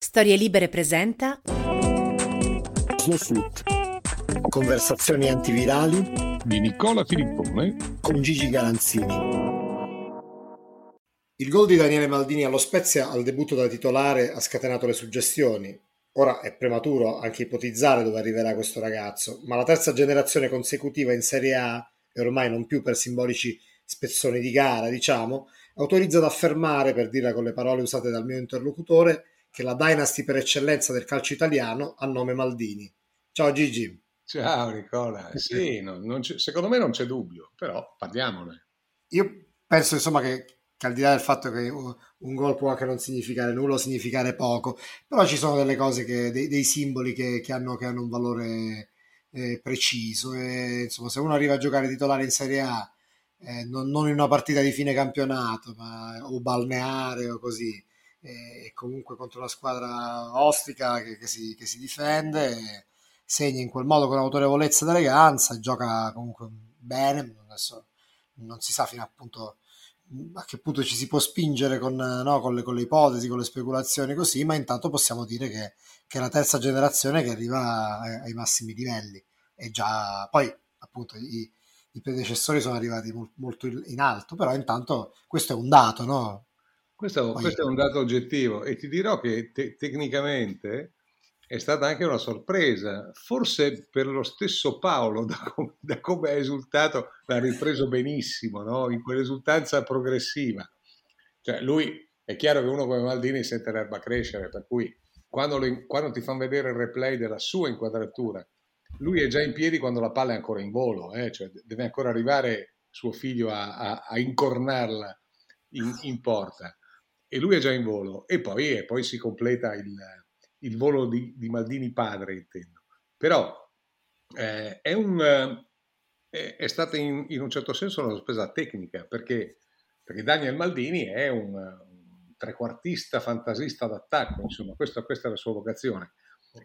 Storie Libere presenta Snowfloot. Conversazioni antivirali di Nicola Filippone con Gigi Garanzini. Il gol di Daniele Maldini allo Spezia al debutto da titolare ha scatenato le suggestioni. Ora è prematuro anche ipotizzare dove arriverà questo ragazzo, ma la terza generazione consecutiva in Serie A, e ormai non più per simbolici spezzoni di gara, diciamo, autorizza ad affermare, per dirla con le parole usate dal mio interlocutore, che la dynasty per eccellenza del calcio italiano ha nome Maldini. Ciao Gigi. Ciao Nicola, sì, no, secondo me non c'è dubbio, però parliamone. Io penso insomma che, che, al di là del fatto che un gol può anche non significare nulla o significare poco, però ci sono delle cose, che, dei, dei simboli che, che, hanno, che, hanno, un valore eh, preciso e insomma se uno arriva a giocare titolare in Serie A eh, non, non, in una partita di fine campionato ma, o balneare o così e comunque contro una squadra ostica che, che, si, che si, difende, segna in quel modo con autorevolezza ed eleganza, gioca comunque bene, adesso non si sa fino a, punto, a che punto ci si può spingere con, no, con, le, con, le, ipotesi, con le speculazioni così, ma intanto possiamo dire che, che è la terza generazione che arriva ai, ai massimi livelli e già poi appunto i, i predecessori sono arrivati molto in alto, però intanto questo è un dato, no? Questo, questo, è un dato oggettivo e ti dirò che te- tecnicamente è stata anche una sorpresa. Forse per lo stesso Paolo, da, com- da come ha esultato, l'ha ripreso benissimo, no? in quell'esultanza progressiva. Cioè, lui è chiaro che uno come Maldini sente l'erba crescere, per cui quando, lo, quando ti fanno vedere il replay della sua inquadratura, lui è già in piedi quando la palla è ancora in volo, eh? cioè deve ancora arrivare suo figlio a, a, a incornarla in, in porta e lui è già in volo e poi, e poi si completa il, il volo di, di, Maldini padre, intendo. Però eh, è, un, è, è, stata in, in, un certo senso una spesa tecnica perché, perché Daniel Maldini è un, un trequartista fantasista d'attacco, insomma, questa, questa è la sua vocazione.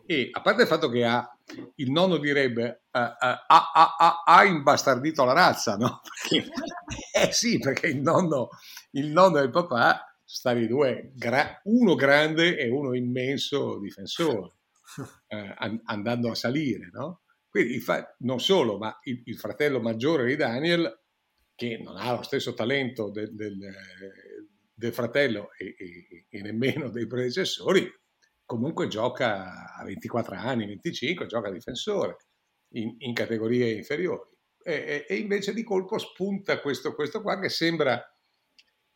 E a parte il fatto che ha, il nonno direbbe, uh, uh, ha, ha, ha, imbastardito la razza, no? Perché, eh sì, perché il nonno, il nonno e il papà stare due, gra- uno grande e uno immenso difensore, eh, andando a salire, no? Quindi fa- non solo, ma il, il, fratello maggiore di Daniel, che non ha lo stesso talento del, del, del fratello e, e, e, nemmeno dei predecessori, comunque gioca a 24 anni, 25, gioca a difensore in, in categorie inferiori. E, e, invece di colpo spunta questo, questo qua che sembra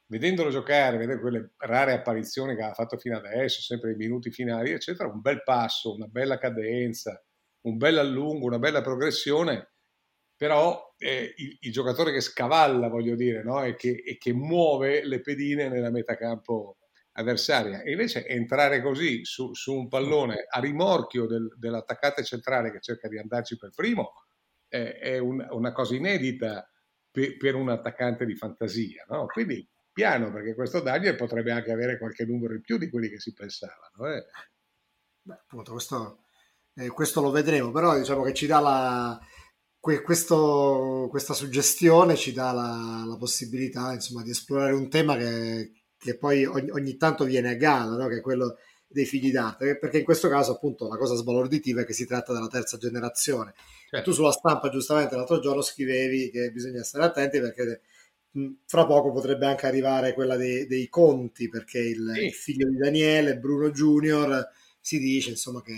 vedendolo giocare, vedere quelle rare apparizioni che ha fatto fino adesso, sempre i minuti finali, eccetera, un bel passo, una bella cadenza, un bel allungo, una bella progressione, però eh, il, il, giocatore che scavalla, voglio dire, no? e, che, e, che, muove le pedine nella metacampo avversaria. E invece entrare così su, su un pallone a rimorchio del, dell'attaccante centrale che cerca di andarci per primo eh, è un, una cosa inedita per, per, un attaccante di fantasia. No? Quindi piano, perché questo Daniel potrebbe anche avere qualche numero in più di quelli che si pensavano. Eh. Beh, appunto, questo, eh, questo, lo vedremo, però diciamo che ci dà la, que, questo, questa suggestione, ci dà la, la possibilità insomma, di esplorare un tema che, che poi ogni, ogni, tanto viene a gala, no? che è quello dei figli d'arte, perché in questo caso appunto la cosa sbalorditiva è che si tratta della terza generazione. Certo. Tu sulla stampa giustamente l'altro giorno scrivevi che bisogna stare attenti perché fra poco potrebbe anche arrivare quella dei, dei Conti, perché il, sì. il, figlio di Daniele, Bruno Junior, si dice insomma che,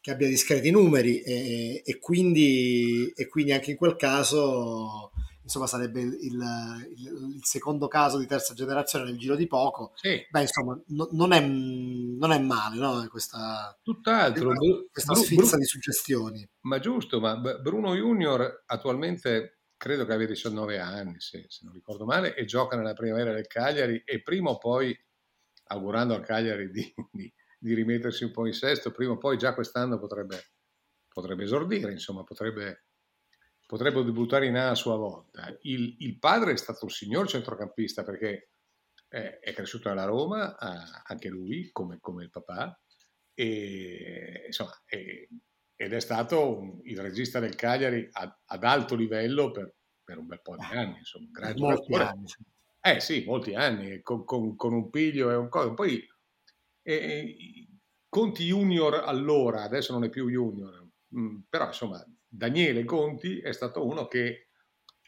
che abbia discreti numeri e, e, quindi, e, quindi, anche in quel caso insomma sarebbe il, il, il, secondo caso di terza generazione nel giro di poco. Sì. Beh, insomma, no, non, è, non, è, male no? questa, Tutt'altro, questa sfilza di suggestioni. Ma giusto, ma Bruno Junior attualmente credo che abbia 19 anni, se, se, non ricordo male, e gioca nella primavera del Cagliari e prima o poi, augurando al Cagliari di, di, di rimettersi un po' in sesto, prima o poi già quest'anno potrebbe, potrebbe esordire, insomma, potrebbe, potrebbe debuttare in A a sua volta. Il, il, padre è stato un signor centrocampista perché è, è cresciuto alla Roma, anche lui, come, come il papà, e insomma... È, ed è stato un, il regista del Cagliari ad, ad alto livello per, per, un bel po' di anni, insomma, grande molti anni. Eh sì, molti anni, con, con, con un piglio e un coso. Poi eh, Conti Junior allora, adesso non è più Junior, mh, mm, però insomma Daniele Conti è stato uno che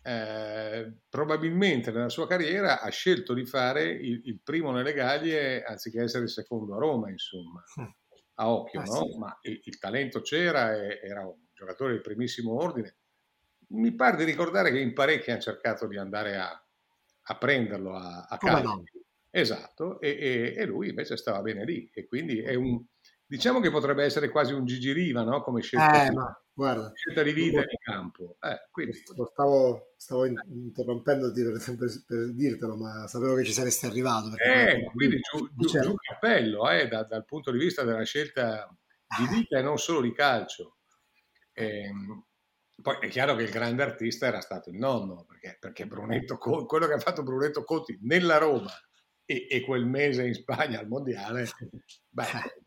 eh, probabilmente nella sua carriera ha scelto di fare il, il, primo nelle gaglie anziché essere il secondo a Roma, insomma. A occhio, ah, no? Sì. ma il, il, talento c'era, e, era un giocatore di primissimo ordine. Mi pare di ricordare che in parecchi hanno cercato di andare a, a prenderlo a, a caldo. Esatto, e, e, e, lui invece stava bene lì e quindi è un, diciamo che potrebbe essere quasi un Gigi Riva, no? Come scelta, eh, ma, guarda, scelta di vita in campo. Eh, quindi... stavo, stavo interrompendoti per, per, per, dirtelo, ma sapevo che ci saresti arrivato. Eh, quindi giù, giù, giù il cappello eh, da, dal punto di vista della scelta di vita e non solo di calcio. E, ehm, poi è chiaro che il grande artista era stato il nonno, perché, perché Brunetto, quello che ha fatto Brunetto Conti nella Roma e, e quel mese in Spagna al mondiale, beh,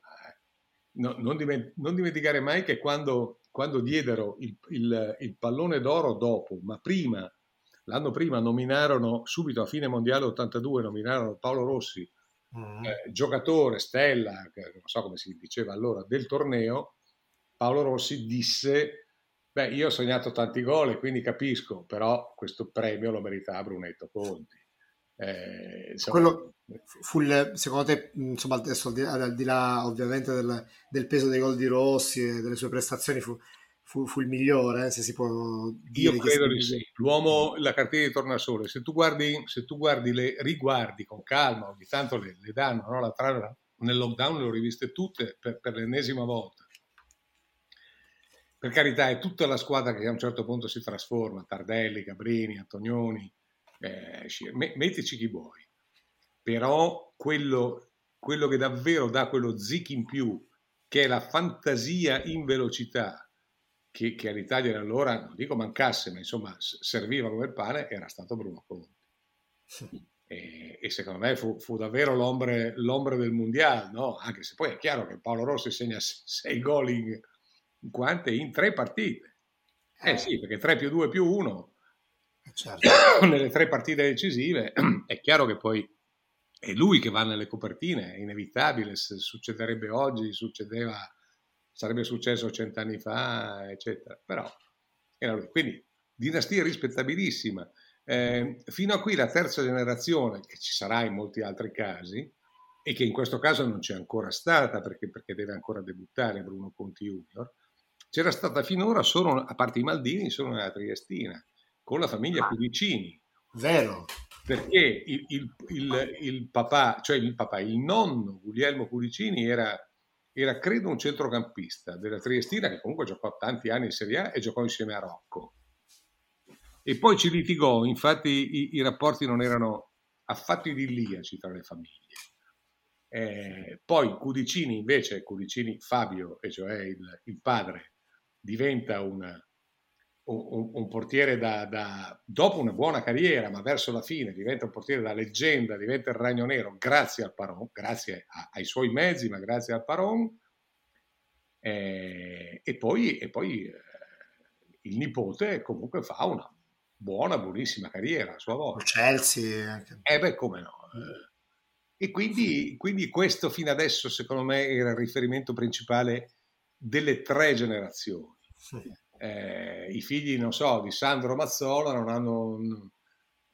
no, non, diment- non, dimenticare mai che quando, quando diedero il, il, il, pallone d'oro dopo, ma prima, l'anno prima nominarono, subito a fine mondiale 82, nominarono Paolo Rossi, mm. eh, giocatore, stella, non so come si diceva allora, del torneo, Paolo Rossi disse, beh io ho sognato tanti gol e quindi capisco, però questo premio lo meritava Brunetto Conti. Eh, Quello fu il, secondo te, insomma, adesso al di là ovviamente del, del, peso dei gol di Rossi e delle sue prestazioni, fu, fu, fu il migliore, eh, se si può dire. Io credo di sì. L'uomo, la cartiera di Tornasole, se tu guardi, se tu guardi le riguardi con calma, ogni tanto le, le danno, no? la trama nel lockdown le ho riviste tutte per, per l'ennesima volta. Per carità, è tutta la squadra che a un certo punto si trasforma, Tardelli, Gabrini, Antonioni, eh, mettici chi vuoi, però quello, quello che davvero dà quello zic in più, che è la fantasia in velocità, che, che all'Italia allora, non dico mancasse, ma insomma serviva come pane, era stato Bruno Conti. E, e, secondo me fu, fu davvero l'ombre, l'ombre, del mondiale, no? anche se poi è chiaro che Paolo Rossi segna 6 gol in, in quante? In tre partite. Eh, eh sì, perché 3 più 2 più 1 certo. nelle tre partite decisive, è chiaro che poi è lui che va nelle copertine, è inevitabile, se succederebbe oggi, succedeva, sarebbe successo cent'anni fa, eccetera. Però era lui. Quindi dinastia rispettabilissima. Eh, fino a qui la terza generazione, che ci sarà in molti altri casi, e che in questo caso non c'è ancora stata perché, perché deve ancora debuttare Bruno Conti Junior, c'era stata finora solo, a parte i Maldini, solo nella Triestina con la famiglia ah, Vero. Perché il, il, il, il, papà, cioè il papà, il nonno Guglielmo Curicini era, era, credo un centrocampista della Triestina che comunque giocò tanti anni in Serie A e giocò insieme a Rocco. E poi ci litigò, infatti i, i rapporti non erano affatto idilliaci tra le famiglie. Eh, poi Cudicini invece, Cudicini Fabio, e cioè il padre, diventa una, un, un portiere da, da, dopo una buona carriera, ma verso la fine diventa un portiere da leggenda, diventa il Ragno Nero grazie al Paron, grazie a, ai suoi mezzi, ma grazie al Paron. Eh, e poi, e poi eh, il nipote comunque fa una buona, buonissima carriera a sua volta. Chelsea. Eh beh, come no. E quindi, quindi questo fino adesso secondo me era il riferimento principale delle tre generazioni. Sì eh, i figli, non so, di Sandro Mazzola non hanno,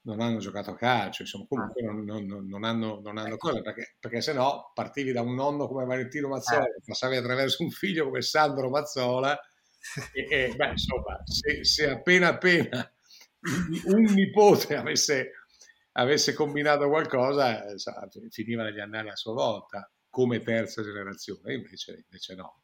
non hanno giocato a calcio, insomma, comunque Ah. non, non- non hanno, non hanno Ecco. cosa, perché, perché se no partivi da un nonno come Valentino Mazzola, Eh. passavi attraverso un figlio come Sandro Mazzola, e, e, beh, insomma, se, se appena appena un nipote avesse, avesse combinato qualcosa, eh, finiva negli annali a sua volta, come terza generazione, invece, invece no.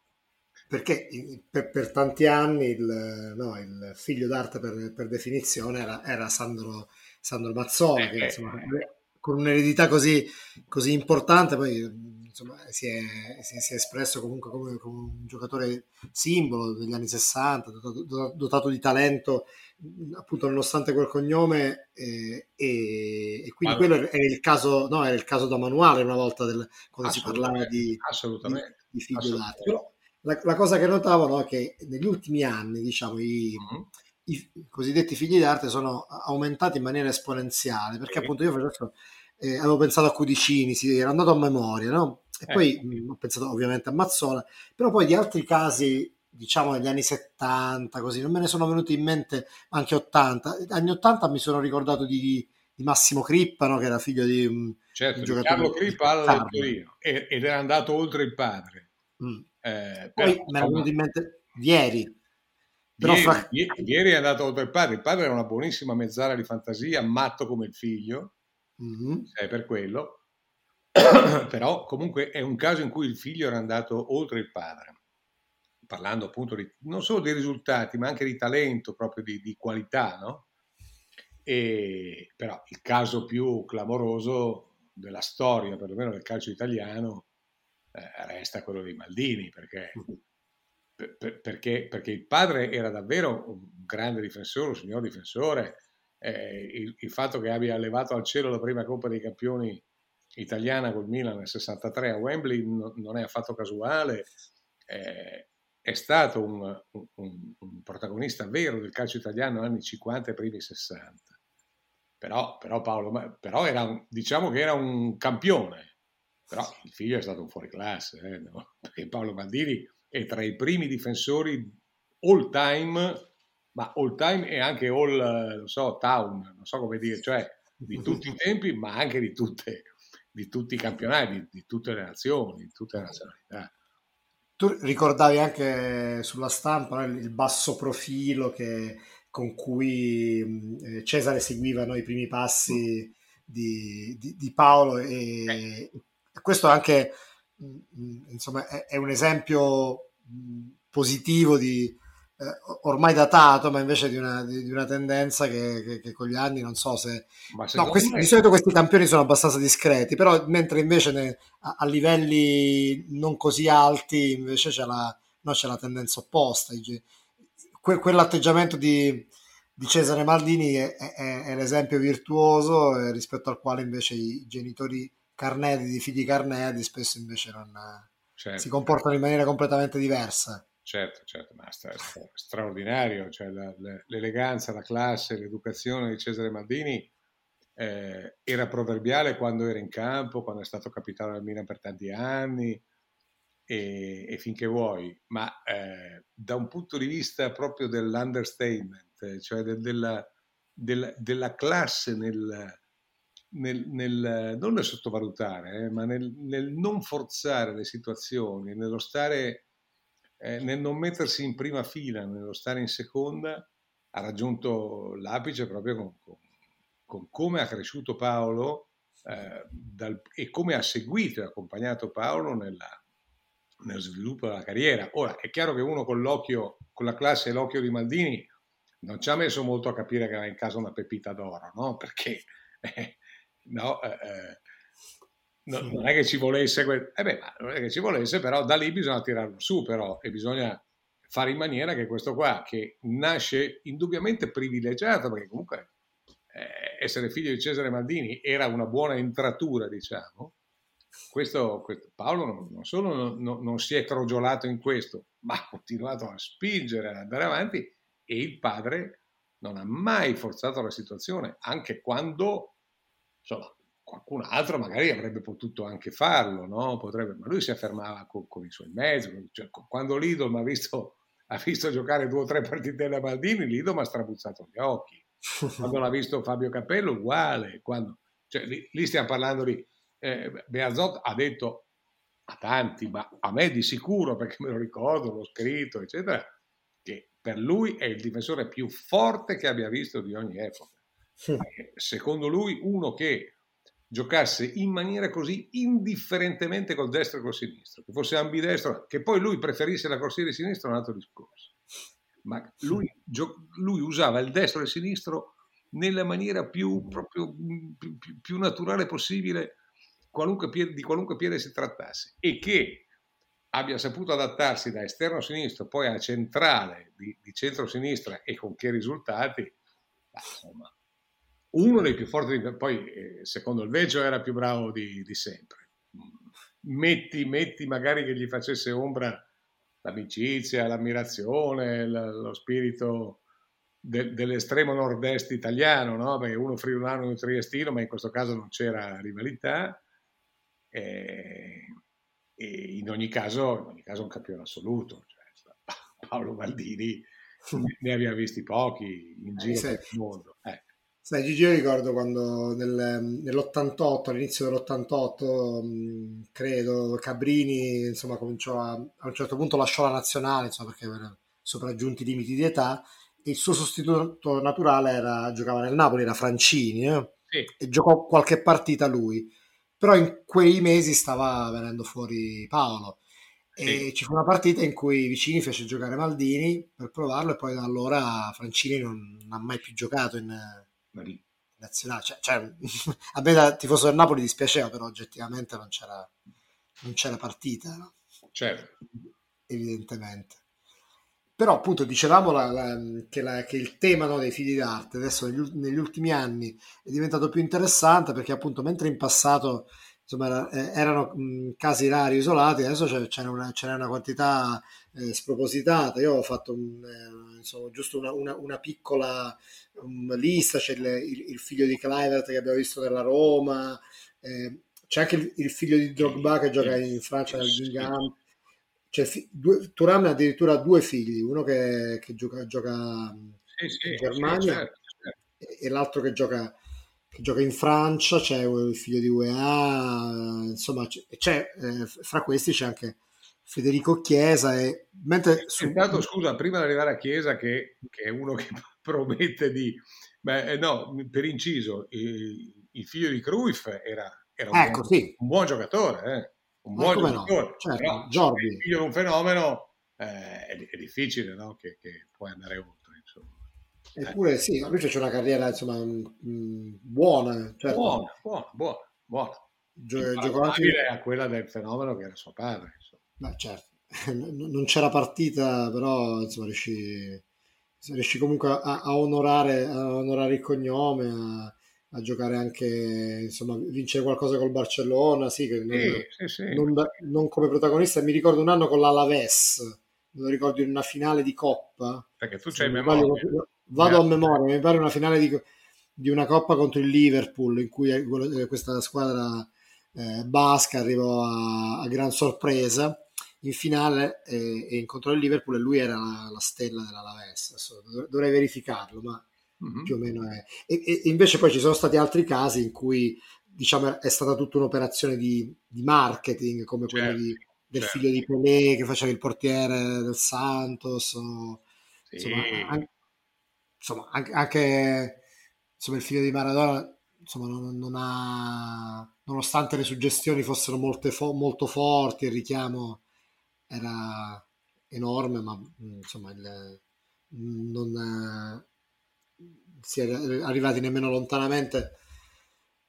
Perché per, per tanti anni il, no, il figlio d'arte per, per definizione era, era Sandro, Sandro Mazzola, Eh, che eh, insomma, eh. con un'eredità così, così importante poi insomma, si, è, si, è espresso comunque come, come un giocatore simbolo degli anni 60, dotato, dotato di talento appunto nonostante quel cognome eh, e, e quindi Ma- quello era il caso, no, era il caso da manuale una volta del- quando si parlava di, assolutamente. di figlio d'arte. Però la, la cosa che notavo no, è che negli ultimi anni, diciamo, i, Mhm. i cosiddetti figli d'arte sono aumentati in maniera esponenziale, perché Sì. appunto io facevo, eh, avevo pensato a Cudicini, sì, era andato a memoria, no? E Eh. poi mh, ho pensato ovviamente a Mazzola, però poi di altri casi, diciamo negli anni 70, così, non me ne sono venuti in mente anche 80. Anni 80 mi sono ricordato di, di Massimo Crippa, no? che era figlio di un, Certo, un di giocatore Carlo Crippa al Carlo. Torino ed era andato oltre il padre. Mm. Eh, Poi però, mi era insomma, venuto in mente ieri, però ieri, fra- ie- ieri è andato oltre il padre. Il padre era una buonissima mezzala di fantasia, matto come il figlio, Mhm. è per quello. però comunque è un caso in cui il figlio era andato oltre il padre, parlando appunto di, non solo di risultati, ma anche di talento, proprio di, di qualità, no? E, però il caso più clamoroso della storia, perlomeno del calcio italiano, eh, resta quello di Maldini, perché, per- per- perché, perché il padre era davvero un grande difensore, un signor difensore. Eh, il, il fatto che abbia levato al cielo la prima Coppa dei Campioni italiana col Milan nel 63 a Wembley no- non è affatto casuale. Eh, è stato un, un- un protagonista vero del calcio italiano anni 50 e primi 60. Però, però Paolo, però era diciamo che era un campione, però il figlio è stato un fuoriclasse, eh, no? perché Paolo Maldini è tra i primi difensori all time, ma all time e anche all, eh, non so, town, non so come dire, cioè di tutti i tempi, ma anche di, tutte, di tutti i campionati, di, di tutte le nazioni, di tutte le nazionalità. Tu ricordavi anche sulla stampa no, il basso profilo che- con cui mh, eh, Cesare seguiva no, i primi passi di, di- di Paolo e questo anche mh, insomma, è, è un esempio mh, positivo di eh, ormai datato, ma invece di una, di- di una tendenza che, che- che con gli anni non so se No, questi- me- di solito questi campioni sono abbastanza discreti, però mentre invece ne- a, a livelli non così alti invece c'è la, no, c'è la tendenza opposta. Que- quell'atteggiamento di, di Cesare Maldini è, è- è l'esempio virtuoso eh, rispetto al quale invece i genitori carneti di figli carneti spesso invece non, certo. si comportano in maniera completamente diversa. Certo, certo, ma sta- sta- straordinario, cioè la- la- l'eleganza, la classe, l'educazione di Cesare Maldini eh, era proverbiale quando era in campo, quando è stato capitano del Milan per tanti anni e, e finché vuoi, ma eh, da un punto di vista proprio dell'understatement, cioè del- della, della- della classe nel, nel- nel- non nel sottovalutare, eh, ma nel, nel non forzare le situazioni, nello stare eh, nel non mettersi in prima fila, nello stare in seconda, ha raggiunto l'apice proprio con, con- con come ha cresciuto Paolo eh, dal- e come ha seguito e accompagnato Paolo nella- nello sviluppo della carriera. Ora, è chiaro che uno con l'occhio, con la classe e l'occhio di Maldini, non ci ha messo molto a capire che era in casa una pepita d'oro, no? Perché eh, no, eh, eh, no, non è che ci volesse, que- eh beh, non è che ci volesse, però da lì bisogna tirarlo su, però, e bisogna fare in maniera che questo qua, che nasce indubbiamente privilegiato, perché comunque eh, essere figlio di Cesare Maldini era una buona entratura, diciamo. Questo, questo- Paolo non, non solo non, non- non si è crogiolato in questo, ma ha continuato a spingere, ad andare avanti e il padre non ha mai forzato la situazione, anche quando insomma, qualcun altro magari avrebbe potuto anche farlo, no? Potrebbe, ma lui si affermava con, con i suoi mezzi. Cioè, quando Lidl mi ha visto, ha visto giocare due o tre partite da Maldini, Lidl mi ha strabuzzato gli occhi. quando l'ha visto Fabio Capello uguale, quando, cioè, lì, lì, stiamo parlando di... Eh, Beazzot ha detto a tanti, ma a me di sicuro, perché me lo ricordo, l'ho scritto, eccetera, che per lui è il difensore più forte che abbia visto di ogni epoca. Secondo lui, uno che giocasse in maniera così indifferentemente col destro e col sinistro, che fosse ambidestro, che poi lui preferisse la corsia di sinistra è un altro discorso. Ma lui, lui usava il destro e il sinistro nella maniera più, proprio, più, più naturale possibile qualunque piede, di qualunque piede si trattasse e che abbia saputo adattarsi da esterno sinistro poi a centrale di, di centro-sinistra e con che risultati, insomma, uno dei più forti, poi eh, secondo il Veggio era più bravo di, di sempre. Metti, metti magari che gli facesse ombra l'amicizia, l'ammirazione, lo spirito de, dell'estremo nord-est italiano, no? perché uno friulano e un triestino, ma in questo caso non c'era rivalità. E, e in, ogni caso, in ogni caso un campione assoluto. Cioè, Paolo Maldini ne abbiamo visti pochi in giro eh, per il mondo. Eh. Sai, Gigi, io ricordo quando nel, nell'88, all'inizio dell'88, credo, Cabrini, insomma, cominciò a, a un certo punto lasciò la nazionale, insomma, perché erano sopraggiunti i limiti di età, e il suo sostituto naturale era, giocava nel Napoli, era Francini, eh? sì. e giocò qualche partita lui però in quei mesi stava venendo fuori Paolo e sì. ci fu una partita in cui Vicini fece giocare Maldini per provarlo e poi da allora Francini non, non ha mai più giocato in, in nazionale cioè, cioè, a me da tifoso del Napoli dispiaceva però oggettivamente non c'era, non c'era partita no? certo evidentemente però appunto dicevamo la, la, che, la, che, il tema no, dei figli d'arte adesso negli, negli, ultimi anni è diventato più interessante perché appunto mentre in passato insomma, era, eh, erano mh, casi rari, isolati, adesso c'è, una, una, quantità eh, spropositata. Io ho fatto un, eh, insomma, giusto una, una, una piccola um, lista, c'è il, il, il, figlio di Clivert che abbiamo visto nella Roma, eh, c'è anche il, il, figlio di Drogba che gioca in Francia nel Gingham cioè, due, Turam ha addirittura due figli, uno che, che gioca, gioca sì, sì, in Germania sì, certo, certo. e l'altro che gioca, che gioca, in Francia, c'è il figlio di UEA, insomma, c'è, eh, fra questi c'è anche Federico Chiesa. E, mentre su... Intanto, scusa, prima di arrivare a Chiesa, che, che è uno che promette di... Beh, eh, no, per inciso, il, il figlio di Cruyff era, era un, ecco, buon, un buon giocatore, eh un buon giocatore, no? certo, però Jordi. il figlio di un fenomeno eh, è, è, difficile no? che, che puoi andare oltre. Insomma. Eppure eh. sì, lui c'è una carriera insomma, mh, buona, certo. buona, buona, buona, buona. Gio- anche a quella del fenomeno che era suo padre. Beh, certo. non c'era partita, però insomma, riuscì, riuscì comunque a, a, onorare, a onorare il cognome, a, a giocare anche, insomma, vincere qualcosa col Barcellona, sì, che non, sì, sì, non, non, come protagonista. Mi ricordo un anno con l'Alaves, me lo ricordo in una finale di Coppa. Perché tu c'hai memoria. Vado, vado a memoria, mi pare una finale di, di, una Coppa contro il Liverpool, in cui eh, questa squadra eh, basca arrivò a, a, gran sorpresa in finale eh, e incontrò il Liverpool e lui era la, la stella dell'Alaves. Adesso dovrei verificarlo, ma mm-hmm. più o meno è. E, e, invece poi ci sono stati altri casi in cui diciamo è stata tutta un'operazione di, di marketing come certo, quella di, del certo. figlio di Pelé che faceva il portiere del Santos o, sì. insomma, anche, insomma, anche, insomma, il figlio di Maradona insomma, non, non ha nonostante le suggestioni fossero fo- molto forti il richiamo era enorme ma insomma il, non, si è arrivati nemmeno lontanamente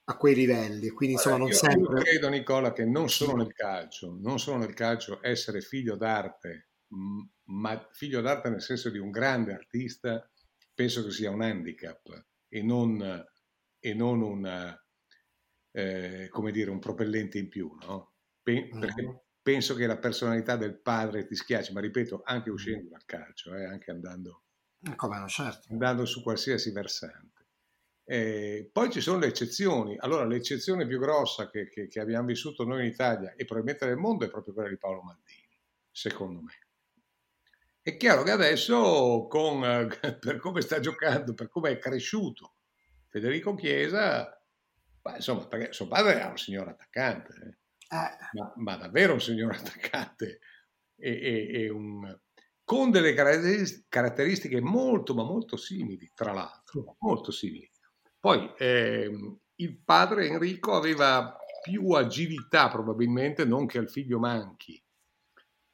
a quei livelli. Quindi, insomma, non io, sempre... io credo, Nicola, che non solo nel calcio, non solo nel calcio essere figlio d'arte, ma figlio d'arte nel senso di un grande artista, penso che sia un handicap e non, e non una, eh, come dire, un propellente in più, no? perché uh-huh. penso che la personalità del padre ti schiacci, ma ripeto, anche uscendo dal calcio, eh, anche andando eh, come certo. andando su qualsiasi versante. Eh, poi ci sono le eccezioni. Allora, l'eccezione più grossa che, che, che, abbiamo vissuto noi in Italia e probabilmente nel mondo è proprio quella di Paolo Maldini, secondo me. È chiaro che adesso, con, per come sta giocando, per come è cresciuto Federico Chiesa, beh, insomma, perché suo padre era un signor attaccante, eh. eh. ma, ma, davvero un signor attaccante, e, e, e un, con delle caratteristiche molto, ma molto simili, tra l'altro, molto simili. Poi eh, il padre Enrico aveva più agilità probabilmente, non che al figlio manchi,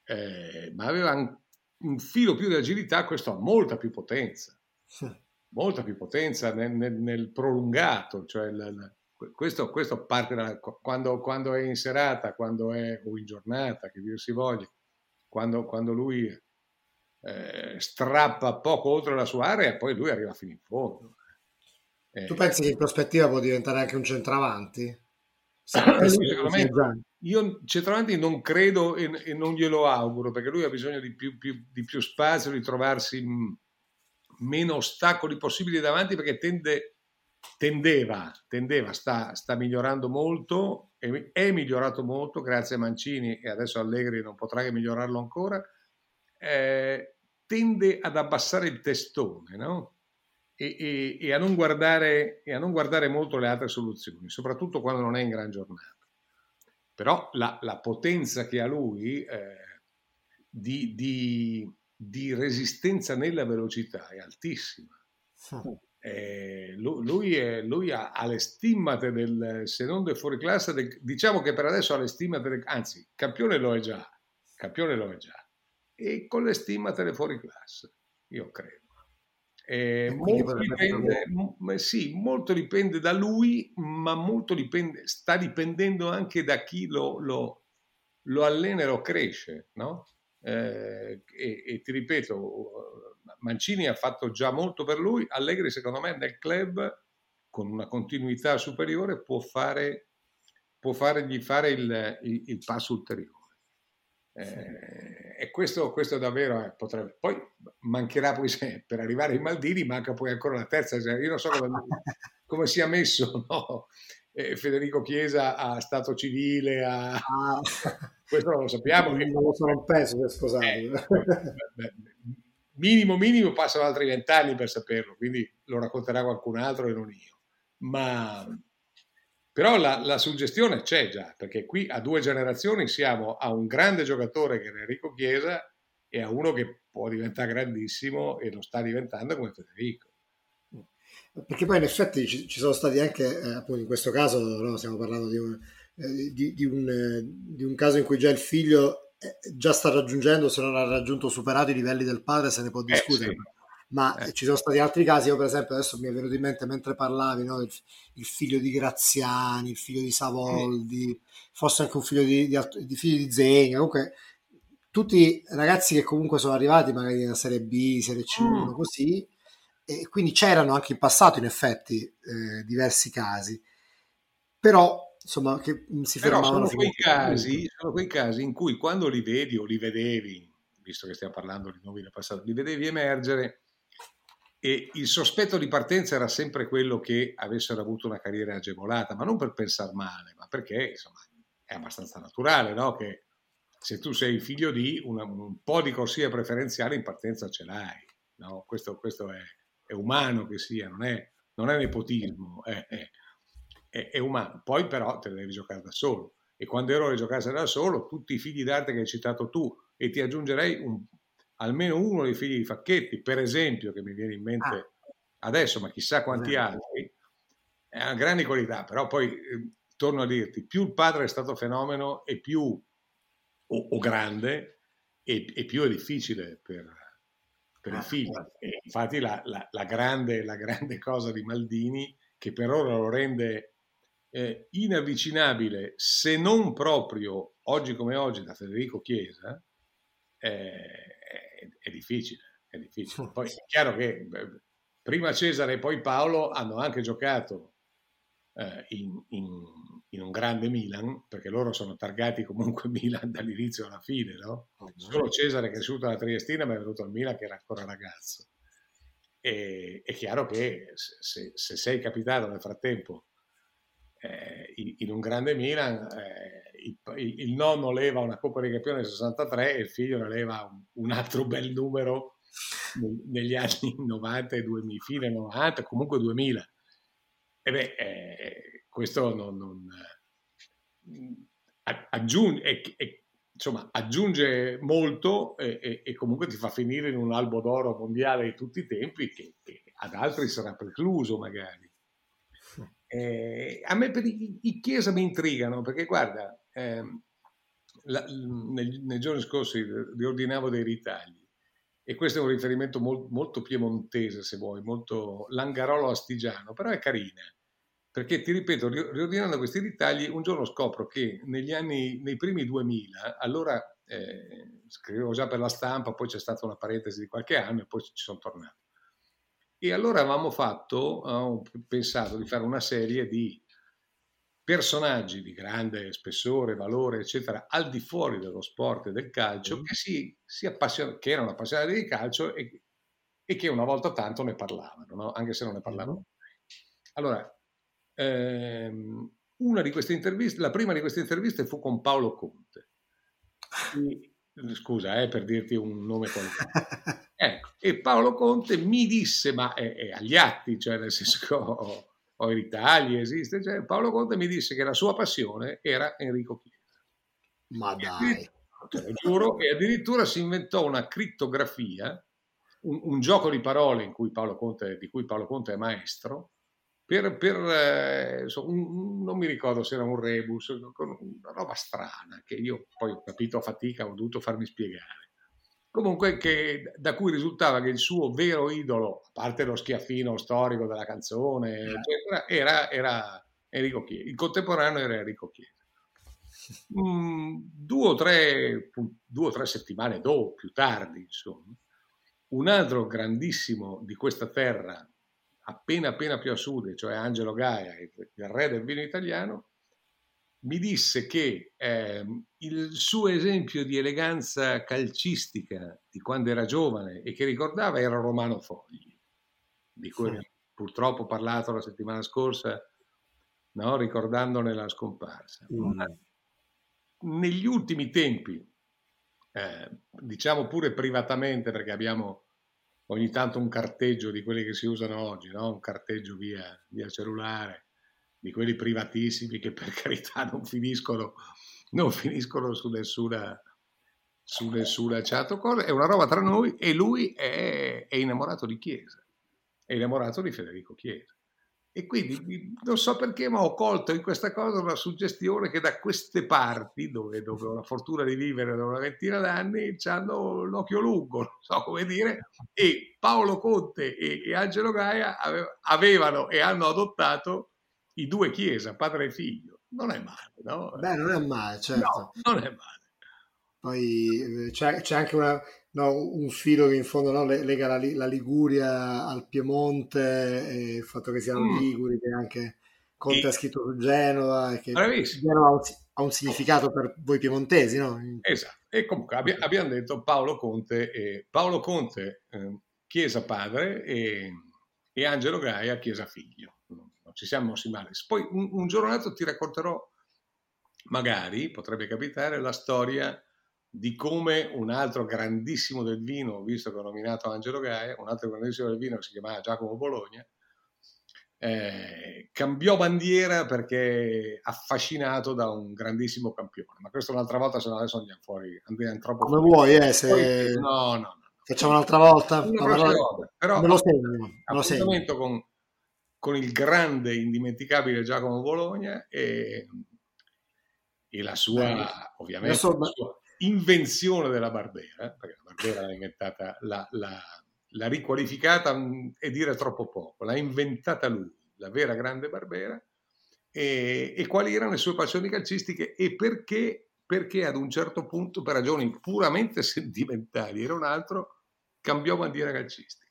eh, ma aveva un, un, filo più di agilità, questo ha molta più potenza, sì. molta più potenza nel, nel, nel prolungato, cioè il, questo, questo, parte da quando, quando, è in serata, quando è o in giornata, che dir si voglia, quando, quando lui eh, strappa poco oltre la sua area, poi lui arriva fino in fondo. Eh, tu pensi che in prospettiva può diventare anche un centravanti? secondo me, io centravanti non credo e, e, non glielo auguro perché lui ha bisogno di più, più, di più spazio, di trovarsi meno ostacoli possibili davanti perché tende, tendeva, tendeva sta, sta, migliorando molto, è, è, migliorato molto grazie a Mancini e adesso Allegri non potrà che migliorarlo ancora, eh, tende ad abbassare il testone, no? E, e, e, a guardare, e, a non guardare, molto le altre soluzioni, soprattutto quando non è in gran giornata. Però la, la potenza che ha lui eh, di, di, di, resistenza nella velocità è altissima. Eh, lui, è, lui, ha, ha, le stimmate del, se non del fuoriclasse, del, diciamo che per adesso ha le stimmate, del, anzi, campione lo è già, campione lo è già, e con le stimmate del fuoriclasse, io credo. Eh, molto, dipende, sì, molto dipende da lui, ma molto dipende, sta dipendendo anche da chi lo, lo, lo allena e lo cresce. No? Eh, e, e, ti ripeto, Mancini ha fatto già molto per lui, Allegri secondo me nel club con una continuità superiore può, fare, può fargli fare il, il, il passo ulteriore. Eh, e questo, questo davvero eh, potrebbe. Poi mancherà poi se, per arrivare ai Maldini, manca poi ancora la terza. Io non so come, come sia messo no? eh, Federico Chiesa a stato civile, a... Ah. questo non lo sappiamo. Non lo so, non penso sia sposato. Eh, minimo, minimo passano altri vent'anni per saperlo, quindi lo racconterà qualcun altro e non io. Ma però la, la, suggestione c'è già, perché qui a due generazioni siamo a un grande giocatore che è Enrico Chiesa e a uno che può diventare grandissimo e lo sta diventando come Federico. Perché poi in effetti ci, ci sono stati anche, eh, appunto in questo caso no, stiamo parlando di un, eh, di, di, un, eh, di un, caso in cui già il figlio eh, già sta raggiungendo, se non ha raggiunto, superato i livelli del padre, se ne può discutere. Eh, sì ma eh. ci sono stati altri casi, io per esempio adesso mi è venuto in mente mentre parlavi, no, il, il, figlio di Graziani, il figlio di Savoldi, mm. forse anche un figlio di, di, di, figli di Zegna, comunque tutti ragazzi che comunque sono arrivati magari nella Serie B, Serie C1, mm. così, e quindi c'erano anche in passato in effetti eh, diversi casi, però insomma che si fermavano. Sono quei, casi, sono quei casi in cui quando li vedi o li vedevi, visto che stiamo parlando di nuovi del passato, li vedevi emergere e il sospetto di partenza era sempre quello che avessero avuto una carriera agevolata, ma non per pensare male, ma perché insomma è abbastanza naturale no? che se tu sei figlio di una, un po' di corsia preferenziale in partenza ce l'hai. No? Questo, questo è, è, umano che sia, non è, non è nepotismo, è, è, umano. Poi però te le devi giocare da solo. E quando ero a giocarsi da solo, tutti i figli d'arte che hai citato tu, e ti aggiungerei un, almeno uno dei figli di Facchetti, per esempio, che mi viene in mente ah. adesso, ma chissà quanti altri, è una grande qualità, però poi eh, torno a dirti, più il padre è stato fenomeno e più o, o grande e, e, più è difficile per, per ah, il figlio. E infatti la, la, la, grande, la, grande, cosa di Maldini, che per ora lo rende eh, inavvicinabile, se non proprio oggi come oggi da Federico Chiesa, eh, è difficile, è difficile. Poi è chiaro che prima Cesare e poi Paolo hanno anche giocato eh, in, in, in, un grande Milan, perché loro sono targati comunque Milan dall'inizio alla fine, no? Solo Cesare è cresciuto alla Triestina, ma è venuto al Milan che era ancora ragazzo. E, è chiaro che se, se sei capitato nel frattempo eh, in, in, un grande Milan, eh, il, il, nonno leva una Coppa dei Campioni nel 63 e il figlio ne leva un, altro bel numero negli anni 90 e 2000, fine 90, comunque 2000. E beh, eh, questo non, non aggiunge, è, è, insomma, aggiunge molto e, e, e, comunque ti fa finire in un albo d'oro mondiale di tutti i tempi che, che ad altri sarà precluso magari. Eh, a me per i, i, Chiesa mi intrigano perché guarda, eh, la, nel, nei giorni scorsi riordinavo dei ritagli e questo è un riferimento molt, molto piemontese se vuoi, molto langarolo astigiano, però è carina perché ti ripeto, riordinando questi ritagli, un giorno scopro che negli anni, nei primi 2000, allora eh, scrivevo già per la stampa, poi c'è stata una parentesi di qualche anno e poi ci sono tornato. E allora avevamo fatto, ho pensato di fare una serie di personaggi di grande spessore, valore, eccetera, al di fuori dello sport e del calcio, mm. che, si, si appassion- che erano appassionati di calcio e, e, che una volta tanto ne parlavano, no? anche se non ne parlavano. Mm. Allora, ehm, una di queste interviste, la prima di queste interviste fu con Paolo Conte. E, scusa, eh, per dirti un nome qualunque. Ecco, e Paolo Conte mi disse, ma è, è agli atti, cioè nel senso che ho, ho i ritagli, esiste, cioè Paolo Conte mi disse che la sua passione era Enrico Chiesa. Ma dai. Te lo giuro, e addirittura si inventò una crittografia, un, un gioco di parole cui Conte, di cui Paolo Conte è maestro, per, per eh, un, non mi ricordo se era un rebus, una roba strana che io poi ho capito a fatica, ho dovuto farmi spiegare. Comunque che, da cui risultava che il suo vero idolo, a parte lo schiaffino storico della canzone, eh. eccetera, era, era Enrico Chiesa. Il contemporaneo era Enrico Chiesa. Mm, due, o tre, due o tre settimane dopo, più tardi, insomma, un altro grandissimo di questa terra appena appena più a sud, cioè Angelo Gaia, il re del vino italiano, mi disse che eh, il suo esempio di eleganza calcistica di quando era giovane e che ricordava era Romano Fogli, di cui sì. purtroppo ho parlato la settimana scorsa, no? ricordandone la scomparsa. Mm. Negli ultimi tempi, eh, diciamo pure privatamente, perché abbiamo ogni tanto un carteggio di quelli che si usano oggi, no? un carteggio via, via cellulare, di quelli privatissimi che per carità non finiscono, non finiscono su nessuna, su nessuna chat cosa, è una roba tra noi e lui è, è innamorato di Chiesa, è innamorato di Federico Chiesa. E quindi non so perché, ma ho colto in questa cosa una suggestione che da queste parti, dove, dove ho la fortuna di vivere da una ventina d'anni, hanno l'occhio lungo, non so come dire, e Paolo Conte e, e Angelo Gaia avevano e hanno adottato i due chiesa, padre e figlio. Non è male, no? Beh, non è male, certo. No, non è male. Poi eh, c'è, c'è anche una, no, un filo che in fondo no, lega la, la, Liguria al Piemonte e il fatto che siano mm. Liguri, che anche Conte e... ha scritto su Genova che Genova ha un, ha un, significato per voi piemontesi, no? Esatto. E comunque abbi- abbiamo detto Paolo Conte, e, Paolo Conte eh, Chiesa padre e, e, Angelo Gaia Chiesa figlio. Ci siamo mossi male. Poi un, un giorno ti racconterò, magari potrebbe capitare, la storia di come un altro grandissimo del vino, visto che ho nominato Angelo Gaia, un altro grandissimo del vino che si chiamava Giacomo Bologna, eh, cambiò bandiera perché affascinato da un grandissimo campione. Ma questo un'altra volta, se no adesso andiamo fuori, andiamo troppo Come fuori. vuoi, eh, se... No, no, no. Facciamo un'altra volta? Una volta. Però me lo segno. Me lo segno. Con, con il grande, indimenticabile Giacomo Bologna e, e la sua, Beh, ovviamente, so, la sua invenzione della Barbera, perché la Barbera l'ha inventata, l'ha, l'ha, l'ha riqualificata mm, e dire troppo poco, l'ha inventata lui, la vera grande Barbera, e, e quali erano le sue passioni calcistiche e perché, perché ad un certo punto, per ragioni puramente sentimentali, era un altro, cambiò bandiera calcistica.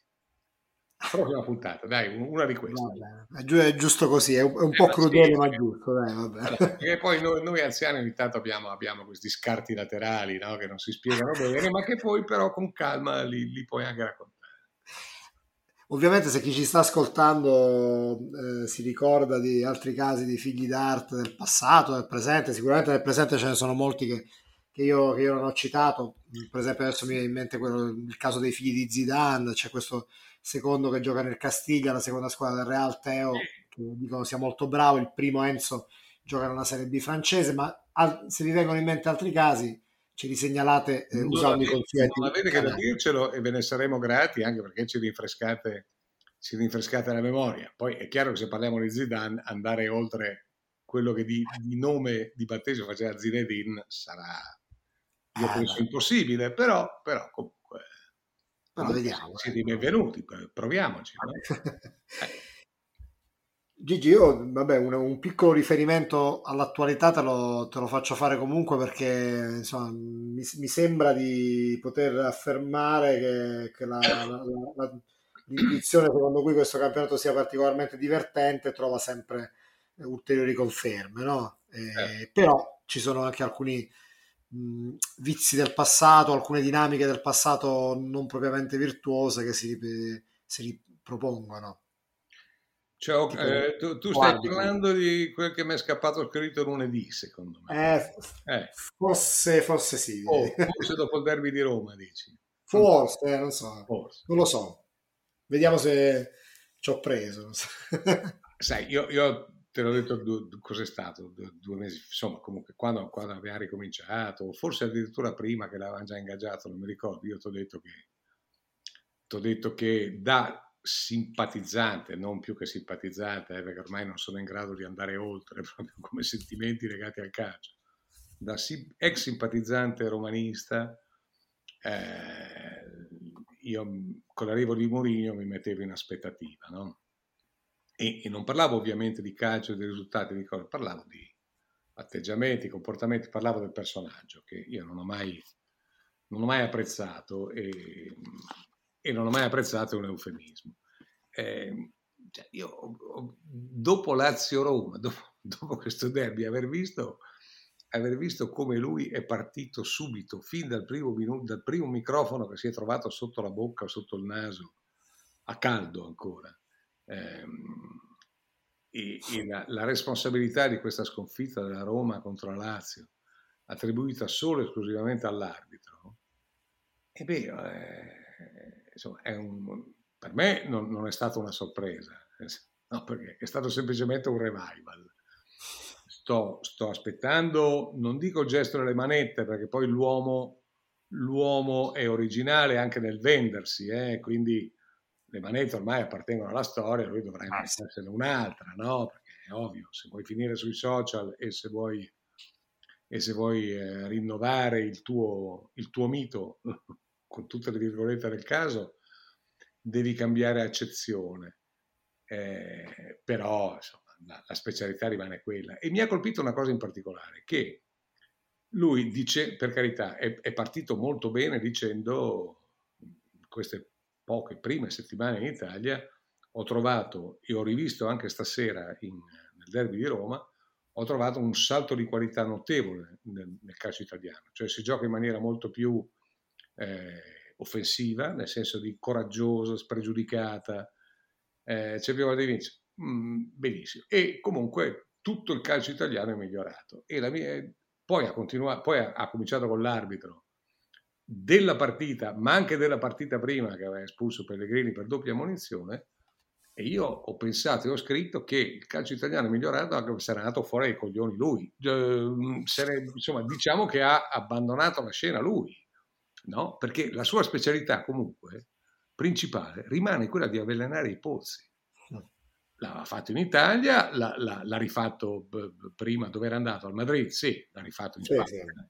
Prossima puntata, dai, una di queste. Vabbè, è giusto così, è un, è un eh, po' crudele, sì, ma giusto. Dai, vabbè. Perché poi noi, noi, anziani ogni tanto abbiamo, abbiamo questi scarti laterali no? che non si spiegano bene, ma che poi però con calma li, li puoi anche raccontare. Ovviamente se chi ci sta ascoltando eh, si ricorda di altri casi di figli d'arte del passato, del presente, sicuramente nel presente ce ne sono molti che, che, io, che io, non ho citato, per esempio adesso mi viene in mente quello, il caso dei figli di Zidane, c'è questo secondo che gioca nel Castiglia, la seconda squadra del Real Teo, che dicono sia molto bravo, il primo Enzo gioca nella Serie B francese, ma al, se vi vengono in mente altri casi ce li segnalate eh, usando i consigli. Non avete che da dircelo e ve ne saremo grati anche perché ci rinfrescate, ci rinfrescate la memoria. Poi è chiaro che se parliamo di Zidane, andare oltre quello che di, di nome di battesimo faceva Zinedine sarà, io ah, penso, impossibile, però, però comunque... Però vediamo. Siete eh. benvenuti, proviamoci. Eh. Gigi, io vabbè, un, un, piccolo riferimento all'attualità te lo, te lo, faccio fare comunque perché insomma, mi, mi, sembra di poter affermare che, che la, la, la, l'intuizione secondo cui questo campionato sia particolarmente divertente trova sempre ulteriori conferme, no? eh, però ci sono anche alcuni mh, vizi del passato, alcune dinamiche del passato non propriamente virtuose che si, si ripropongono. Cioè, eh, tu, tu stai parlando di quel che mi è scappato scritto lunedì, secondo me. Eh, eh. Forse, forse sì. Oh, forse dopo il derby di Roma, dici. Forse, eh, non so. Forse. Non lo so. Vediamo se ci ho preso. So. Sai, io, io, te l'ho detto due, cos'è stato due, due, mesi, insomma, comunque quando, quando aveva ricominciato, forse addirittura prima che l'avevano già ingaggiato, non mi ricordo, io ti ho detto che, t'ho detto che da simpatizzante, non più che simpatizzante, eh, perché ormai non sono in grado di andare oltre proprio come sentimenti legati al calcio. Da ex simpatizzante romanista, eh, io con l'arrivo di Mourinho mi mettevo in aspettativa, no? E, e, non parlavo ovviamente di calcio e dei risultati, di cose, parlavo di atteggiamenti, comportamenti, parlavo del personaggio che io non ho mai, non ho mai apprezzato e e non ho mai apprezzato un eufemismo. Eh, cioè io, dopo Lazio-Roma, dopo, dopo, questo derby, aver visto, aver visto come lui è partito subito, fin dal primo, minuto, dal primo microfono che si è trovato sotto la bocca, sotto il naso, a caldo ancora. Eh, e, e la, la, responsabilità di questa sconfitta della Roma contro la Lazio, attribuita solo e esclusivamente all'arbitro, e beh, eh, insomma, un, per me non, non, è stata una sorpresa, no, perché è stato semplicemente un revival. Sto, sto, aspettando, non dico il gesto delle manette, perché poi l'uomo, l'uomo è originale anche nel vendersi, eh? quindi le manette ormai appartengono alla storia, lui dovrà ah, essere un'altra, no? Perché è ovvio, se vuoi finire sui social e se vuoi, e se vuoi eh, rinnovare il tuo, il tuo mito con tutte le virgolette del caso, devi cambiare accezione. Eh, però insomma, la, la, specialità rimane quella. E mi ha colpito una cosa in particolare, che lui dice, per carità, è, è partito molto bene dicendo, queste poche prime settimane in Italia, ho trovato, e ho rivisto anche stasera in, nel derby di Roma, ho trovato un salto di qualità notevole nel, nel calcio italiano, cioè si gioca in maniera molto più eh, offensiva, nel senso di coraggiosa, spregiudicata, eh, c'è più di vincere. Mm, benissimo. E comunque tutto il calcio italiano è migliorato. E mia, poi, ha, poi ha cominciato con l'arbitro della partita, ma anche della partita prima che aveva espulso Pellegrini per doppia munizione. E io ho pensato e ho scritto che il calcio italiano è migliorato anche se era nato fuori ai coglioni lui. Eh, insomma, diciamo che ha abbandonato la scena lui no? perché la sua specialità comunque principale rimane quella di avvelenare i pozzi. L'ha fatto in Italia, l'ha, l'ha, l'ha rifatto prima dove era andato, al Madrid, sì, l'ha rifatto in Spagna, sì, sì.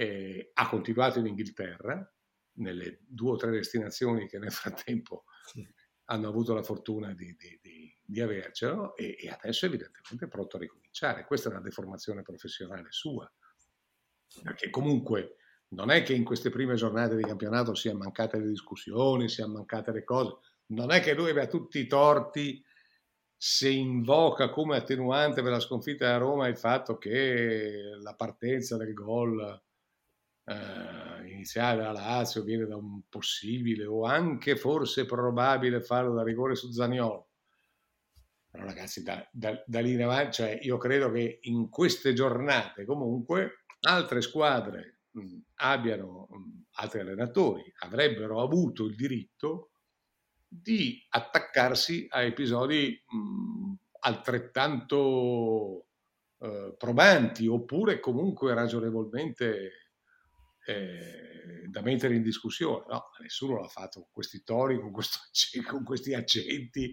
Eh, ha continuato in Inghilterra, nelle due o tre destinazioni che nel frattempo hanno avuto la fortuna di, di, di, di avercelo e, e, adesso evidentemente è pronto a ricominciare. Questa è una deformazione professionale sua, perché comunque non è che in queste prime giornate di campionato siano mancate le discussioni, siano mancate le cose, non è che lui abbia tutti i torti se invoca come attenuante per la sconfitta a Roma il fatto che la partenza del gol eh, iniziale dalla Lazio viene da un possibile o anche forse probabile farlo da rigore su Zaniolo. Però ragazzi, da, da, da lì in avanti, cioè io credo che in queste giornate comunque altre squadre mh, abbiano, mh, altri allenatori avrebbero avuto il diritto di attaccarsi a episodi mh, altrettanto eh, probanti oppure comunque ragionevolmente eh, da mettere in discussione. No, nessuno l'ha fatto con questi toni, con, questo, con questi accenti,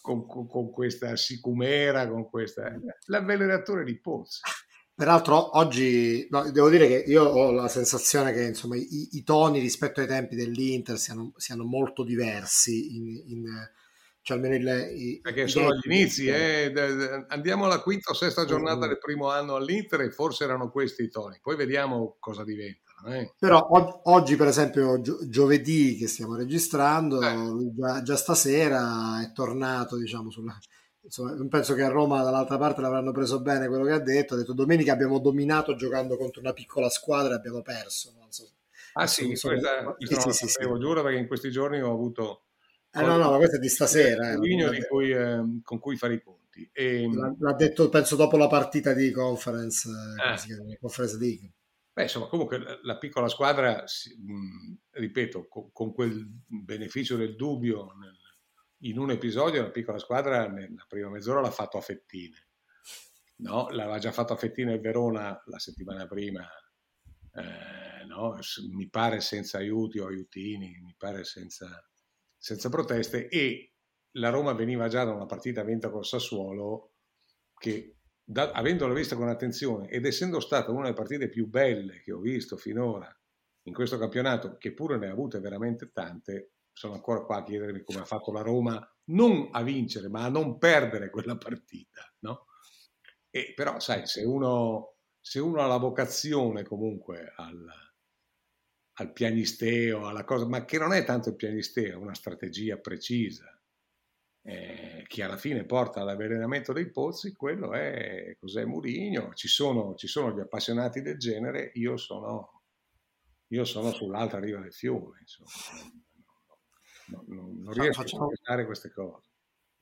con, con, con, questa sicumera, con questa... L'avvelenatore di Pozzi. Peraltro oggi no, devo dire che io ho la sensazione che insomma, i, i toni rispetto ai tempi dell'Inter siano, siano molto diversi in, in cioè almeno il, i, perché sono gli inizi eh? andiamo alla quinta o sesta giornata mm. del primo anno all'Inter e forse erano questi i toni poi vediamo cosa diventano eh? però o- oggi per esempio gio- giovedì che stiamo registrando eh. già, già, stasera è tornato diciamo sulla insomma, penso che a Roma dall'altra parte l'avranno preso bene quello che ha detto ha detto domenica abbiamo dominato giocando contro una piccola squadra e abbiamo perso non so, ah sì, questa, sì, sì, sì, sì, giuro perché in questi giorni ho avuto eh, no, no, ma questo è di stasera. Eh, di cui, eh, con cui fare i conti. E, l'ha, detto, penso, dopo la partita di conference, eh. eh. conference League. Beh, insomma, comunque la, piccola squadra, mh, ripeto, con, quel beneficio del dubbio, in un episodio la piccola squadra nella prima mezz'ora l'ha fatto a fettine. No? L'aveva già fatto a fettine il Verona la settimana prima, eh, no? mi pare senza aiuti o aiutini, mi pare senza senza proteste e la Roma veniva già da una partita vinta col Sassuolo che da, avendola vista con attenzione ed essendo stata una delle partite più belle che ho visto finora in questo campionato, che pure ne ha avute veramente tante, sono ancora qua a chiedermi come ha fatto la Roma non a vincere, ma a non perdere quella partita, no? E però, sai, se uno, se uno ha la vocazione comunque al, al pianisteo, alla cosa, ma che non è tanto il pianisteo, è una strategia precisa eh, che alla fine porta all'avvelenamento dei pozzi, quello è cos'è Murigno. Ci sono, ci sono gli appassionati del genere, io sono, io sono sull'altra riva del fiume, insomma. Non, non, non riesco facciamo, a pensare queste cose.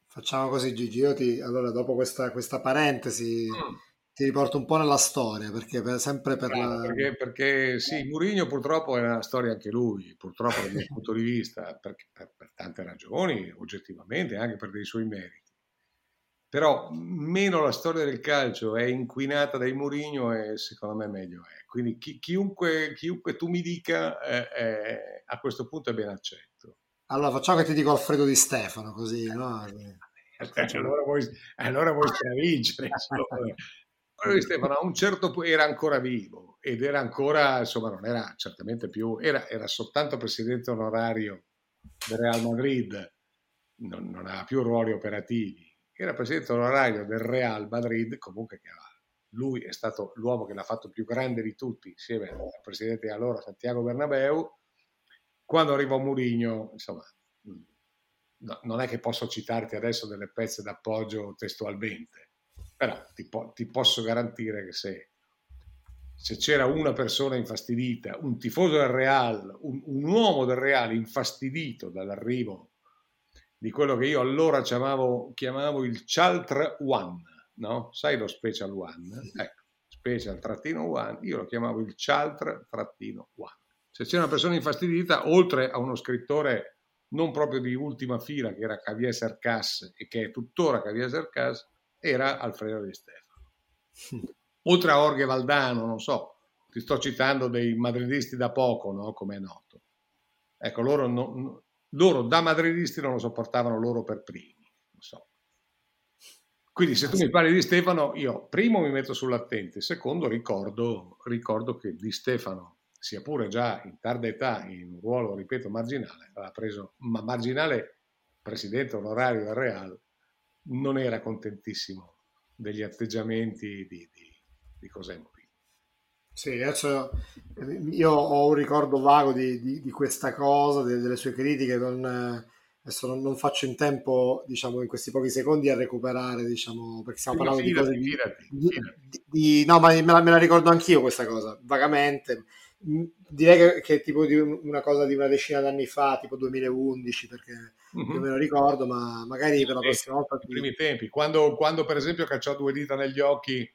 Facciamo così Gigi, io ti, allora dopo questa, questa parentesi... Mm ti riporto un po' nella storia perché per, sempre per la... perché, perché sì, Murigno purtroppo è una storia anche lui purtroppo dal mio punto di vista per, per, per, tante ragioni oggettivamente anche per dei suoi meriti. Però meno la storia del calcio è inquinata dai Murigno e secondo me meglio è. Quindi chi, chiunque, chiunque, tu mi dica eh, eh, a questo punto è ben accetto. Allora facciamo che ti dico Alfredo Di Stefano così no? allora vuoi, allora vuoi stravincere Stefano a un certo punto era ancora vivo ed era ancora, insomma, non era certamente più, era, era soltanto presidente onorario del Real Madrid, non, non aveva più ruoli operativi, era presidente onorario del Real Madrid, comunque lui è stato l'uomo che l'ha fatto più grande di tutti, insieme al presidente di allora Santiago Bernabeu. Quando arrivò Mourinho, insomma, no, non è che posso citarti adesso delle pezze d'appoggio testualmente, però ti, po- ti posso garantire che se, se, c'era una persona infastidita, un tifoso del Real, un, un, uomo del Real infastidito dall'arrivo di quello che io allora chiamavo, chiamavo il Chaltra One, no? Sai lo Special One? Ecco, Special trattino One, io lo chiamavo il Chaltra trattino One. Se c'è una persona infastidita, oltre a uno scrittore non proprio di ultima fila, che era Javier Cercas e che è tuttora Javier Cercas, era Alfredo Di Stefano. Oltre a Orge Valdano, non so, ti sto citando dei madridisti da poco, no? come è noto. Ecco, loro, no, loro, da madridisti non lo sopportavano loro per primi. So. Quindi se tu mi parli di Stefano, io primo mi metto sull'attente, secondo ricordo, ricordo che Di Stefano, sia pure già in tarda età, in un ruolo, ripeto, marginale, aveva preso, ma marginale presidente onorario del Real, non era contentissimo degli atteggiamenti di, di, di Mourinho. Sì, adesso eh, io ho un ricordo vago di, di, di questa cosa, delle, delle sue critiche, non, adesso non, non, faccio in tempo, diciamo, in questi pochi secondi a recuperare, diciamo, perché stiamo parlando di cose... Di, di, no, ma me la, me la ricordo anch'io questa cosa, vagamente. direi che, che, è tipo di una cosa di una decina d'anni fa, tipo 2011, perché mm-hmm. non me lo ricordo, ma magari per la prossima volta... I primi tempi, quando, quando, per esempio cacciò due dita negli occhi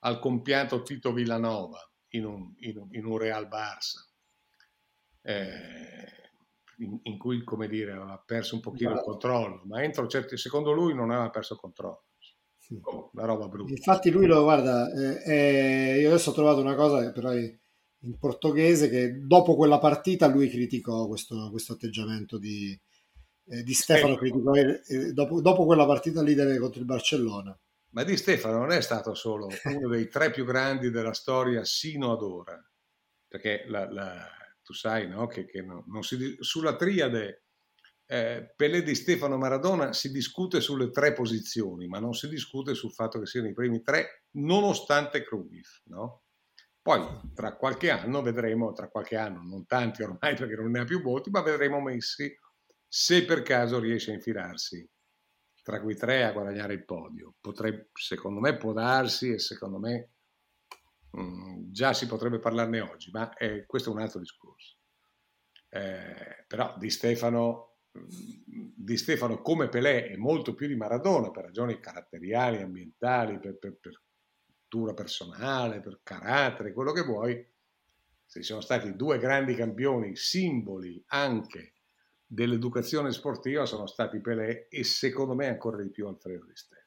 al compianto Tito Villanova in un, in, in un Real Barça, eh, in, in, cui, come dire, aveva perso un pochino il controllo, ma entro certi, secondo lui non aveva perso il controllo. Oh, una roba brutta. Infatti lui lo guarda, eh, eh, io adesso ho trovato una cosa però in portoghese che dopo quella partita lui criticò questo, questo atteggiamento di, eh, di Stefano, criticò, eh, dopo, dopo, quella partita lì contro il Barcellona. Ma Di Stefano non è stato solo uno dei tre più grandi della storia sino ad ora, perché la, la, tu sai no, che, che non, non si, sulla triade eh, Pelé di Stefano Maradona si discute sulle tre posizioni, ma non si discute sul fatto che siano i primi tre, nonostante Cruyff. No? Poi tra qualche anno vedremo, tra qualche anno, non tanti ormai perché non ne ha più molti, ma vedremo Messi se per caso riesce a infilarsi tra quei tre a guadagnare il podio. Potrebbe, secondo me può darsi e secondo me mh, mm, già si potrebbe parlarne oggi, ma eh, questo è un altro discorso. Eh, però di Stefano, mm, di Stefano come Pelé è molto più di Maradona per ragioni caratteriali, ambientali, per, cultura personale, per carattere, quello che vuoi, se sono stati due grandi campioni, simboli anche dell'educazione sportiva, sono stati Pelé e secondo me ancora di più Alfredo Di Stefano.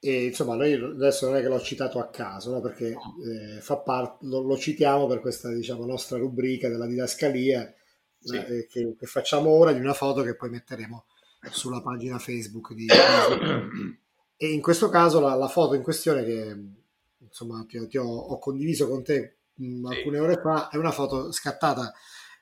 E insomma, noi adesso non è che l'ho citato a caso, no? perché eh, fa parte, lo, lo, citiamo per questa diciamo, nostra rubrica della didascalia sì. eh, che, che, facciamo ora di una foto che poi metteremo sulla pagina Facebook di, E in questo caso la, la foto in questione che insomma ti, ti ho, ho, condiviso con te mh, alcune ore fa è una foto scattata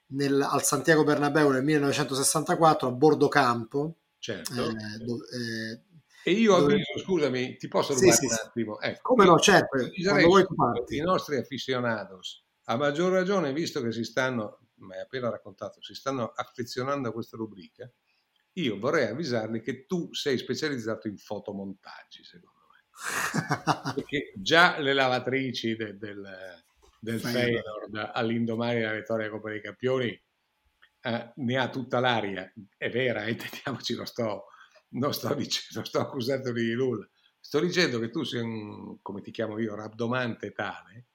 nel, al Santiago Bernabeu nel 1964 a bordo campo. Certo. Eh, dove, eh, e io dove... avviso, scusami, ti posso rubare sì, un attimo? Ecco, Come no, certo, I nostri aficionados, a maggior ragione, visto che si stanno, mi hai appena raccontato, si stanno affezionando a questa rubrica, io vorrei avvisarli che tu sei specializzato in fotomontaggi, secondo me. Perché già le lavatrici de, del, del Feyenoord all'indomani della vittoria Coppa dei Campioni eh, ne ha tutta l'aria. È vera, intendiamoci, non sto, non sto, dicendo, non sto accusando di nulla. Sto dicendo che tu sei un, come ti chiamo io, rabdomante tale,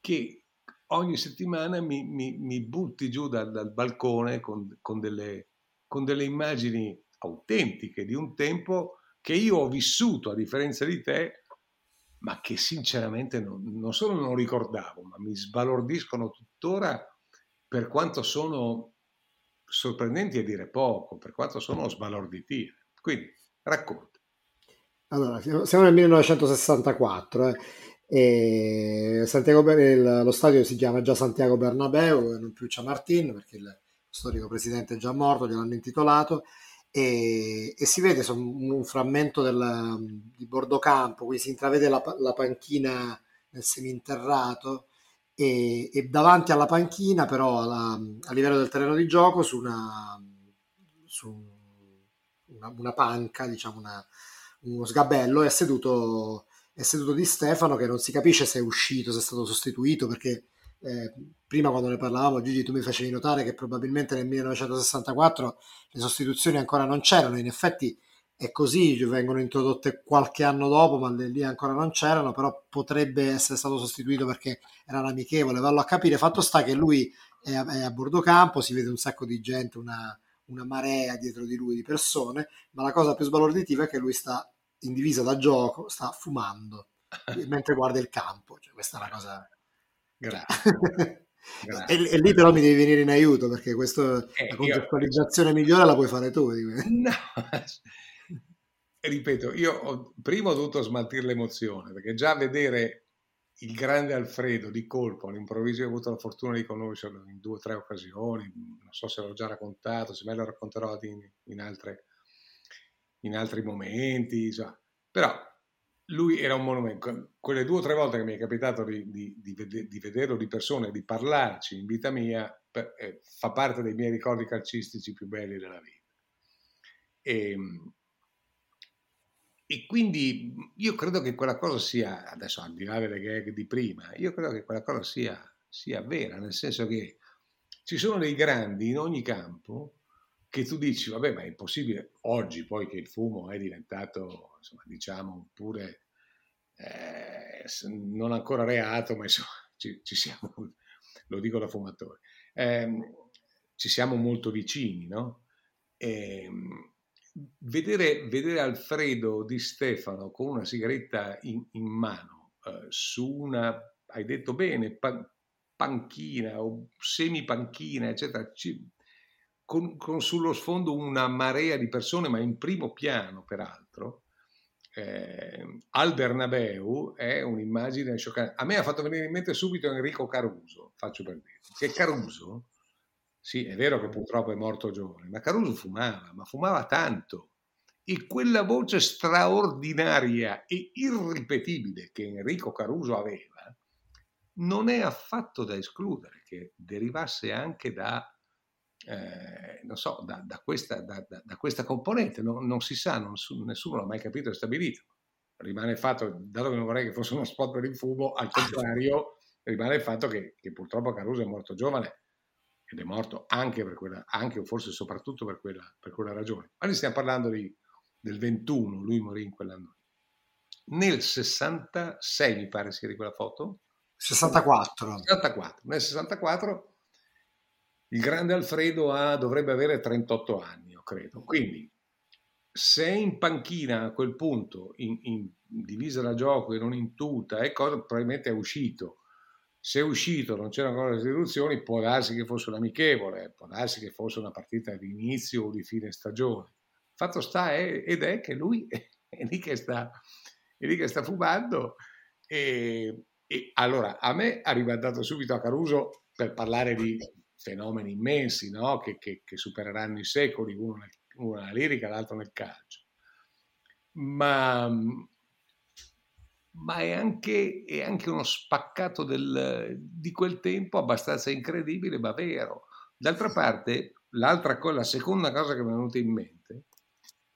che ogni settimana mi, mi, mi butti giù dal, dal balcone con, con delle con delle immagini autentiche di un tempo che io ho vissuto a differenza di te, ma che sinceramente non, non solo non ricordavo, ma mi sbalordiscono tuttora per quanto sono sorprendenti a dire poco, per quanto sono sbalorditive. Quindi racconta. Allora, siamo nel 1964 eh, e Santiago, lo stadio si chiama già Santiago Bernabeu, non più Chamartin perché il, storico presidente già morto, gliel'hanno intitolato, e, e si vede un, un frammento del, di Bordocampo, qui si intravede la, la panchina nel seminterrato e, e, davanti alla panchina però alla, a livello del terreno di gioco su una, su una, una panca, diciamo una, uno sgabello, è seduto, è seduto Di Stefano che non si capisce se è uscito, se è stato sostituito perché eh, prima quando ne parlavamo Gigi tu mi facevi notare che probabilmente nel 1964 le sostituzioni ancora non c'erano, in effetti è così, vengono introdotte qualche anno dopo, ma lì ancora non c'erano, però potrebbe essere stato sostituito perché era un amichevole, vallo a capire. Fatto sta che lui è a, è a bordo campo, si vede un sacco di gente, una, una, marea dietro di lui di persone, ma la cosa più sbalorditiva è che lui sta in divisa da gioco, sta fumando mentre guarda il campo, cioè, questa è una cosa Grazie. E, e, lì però mi devi venire in aiuto perché questo, eh, la contestualizzazione io... migliore la puoi fare tu. No, ripeto, io ho, prima ho dovuto smaltire l'emozione perché già vedere il grande Alfredo di colpo all'improvviso ho avuto la fortuna di conoscerlo in due o tre occasioni, non so se l'ho già raccontato, se me lo racconterò in, in, altre, in altri momenti, insomma. però lui era un monumento. Quelle due o tre volte che mi è capitato di, di, di, di vederlo di persona, di parlarci in vita mia, per, eh, fa parte dei miei ricordi calcistici più belli della vita. E, ehm, e quindi io credo che quella cosa sia, adesso al di là delle gag di prima, io credo che quella cosa sia, sia vera, nel senso che ci sono dei grandi in ogni campo che tu dici, vabbè, ma è impossibile oggi poi che il fumo è diventato, insomma, diciamo, pure eh, non ancora reato, ma insomma, ci, ci siamo, lo dico da fumatore, eh, ci siamo molto vicini, no? E, ehm, vedere, vedere, Alfredo Di Stefano con una sigaretta in, in mano eh, su una, hai detto bene, pa- panchina o semi-panchina, eccetera, ci, con, con, sullo sfondo una marea di persone, ma in primo piano peraltro, eh, al Bernabeu è un'immagine scioccante. A me ha fatto venire in mente subito Enrico Caruso, faccio per dire, che Caruso sì, è vero che purtroppo è morto giovane, ma Caruso fumava, ma fumava tanto. E quella voce straordinaria e irripetibile che Enrico Caruso aveva non è affatto da escludere che derivasse anche da, eh, non so, da, da, questa, da, da questa, componente. Non, non si sa, non, nessuno l'ha mai capito e stabilito. Rimane il fatto, dato che non vorrei che fosse uno spot per il fumo, al contrario, rimane il fatto che, che purtroppo Caruso è morto giovane ed è morto anche per quella, anche o forse soprattutto per quella, per quella ragione. Ma noi stiamo parlando di, del 21, lui morì in quell'anno. Nel 66 mi pare sia di quella foto. 64. 64. Nel 64 il grande Alfredo ha, dovrebbe avere 38 anni, io credo. Quindi se in panchina a quel punto, in, in divisa da gioco e non in tuta, e probabilmente è uscito se è uscito non c'erano ancora le istituzioni, può darsi che fosse un amichevole, può darsi che fosse una partita di inizio o di fine stagione. Fatto sta è, ed è che lui è lì che sta, è lì che sta fumando e, e, allora a me ha ribaltato subito a Caruso per parlare di fenomeni immensi no? che, che, che, supereranno i secoli, uno, nel, uno nella lirica, l'altro nel calcio. Ma ma è anche, è anche uno spaccato del, di quel tempo abbastanza incredibile, ma vero. D'altra parte, l'altra cosa, la seconda cosa che mi è venuta in mente,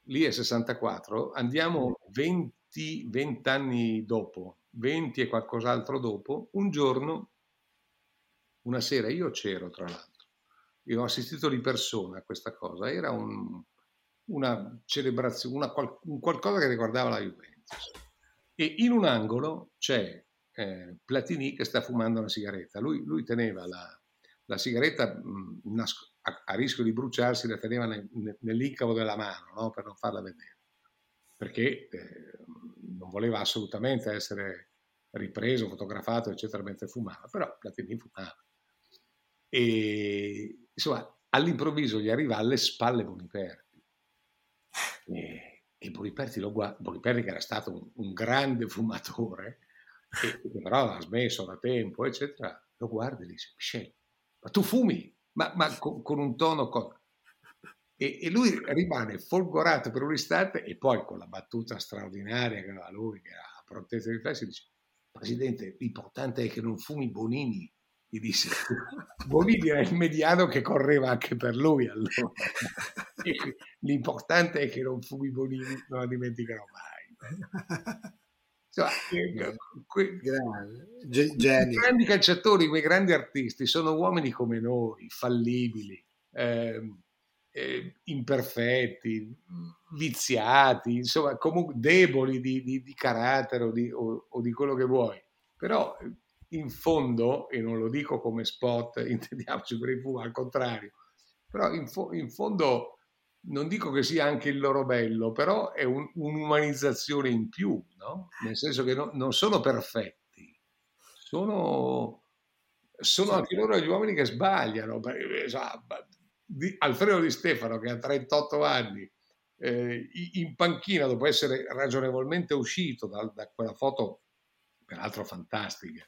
lì è 64, andiamo 20, 20 anni dopo, 20 e qualcos'altro dopo, un giorno, una sera, io c'ero tra l'altro, io ho assistito di persona a questa cosa, era un, una celebrazione, una, un qualcosa che riguardava la Juventus e in un angolo c'è eh, Platini che sta fumando una sigaretta. Lui, lui teneva la, la sigaretta mh, a, a, rischio di bruciarsi, la teneva nel, nell'incavo della mano no? per non farla vedere, perché eh, non voleva assolutamente essere ripreso, fotografato, eccetera, mentre fumava, però Platini fumava. E insomma, all'improvviso gli arriva alle spalle Boniperti. E, e Boniperti, lo guarda, Boniperti che era stato un, un grande fumatore, e, che però ha smesso da tempo, eccetera, lo guarda e dice, Michel, ma tu fumi? Ma, ma con, con, un tono... Con... E, e, lui rimane folgorato per un istante e poi con la battuta straordinaria che aveva lui, che ha prontezza di riflessi, dice, Presidente, l'importante è che non fumi Bonini gli disse. Bonini era il mediano che correva anche per lui allora. L'importante è che non fumi Bonini non la dimenticherò mai. Insomma, que, quei grandi calciatori quei grandi artisti sono uomini come noi fallibili eh, eh, imperfetti viziati insomma comunque deboli di, di, di carattere o di, o, o di quello che vuoi. Però in fondo, e non lo dico come spot, intendiamoci per il fumo, al contrario, però in, fo- in, fondo non dico che sia anche il loro bello, però è un, un'umanizzazione in più, no? nel senso che no, non sono perfetti, sono, sono anche loro gli uomini che sbagliano. Alfredo Di Stefano, che ha 38 anni, eh, in panchina dopo essere ragionevolmente uscito da, da quella foto, peraltro fantastica,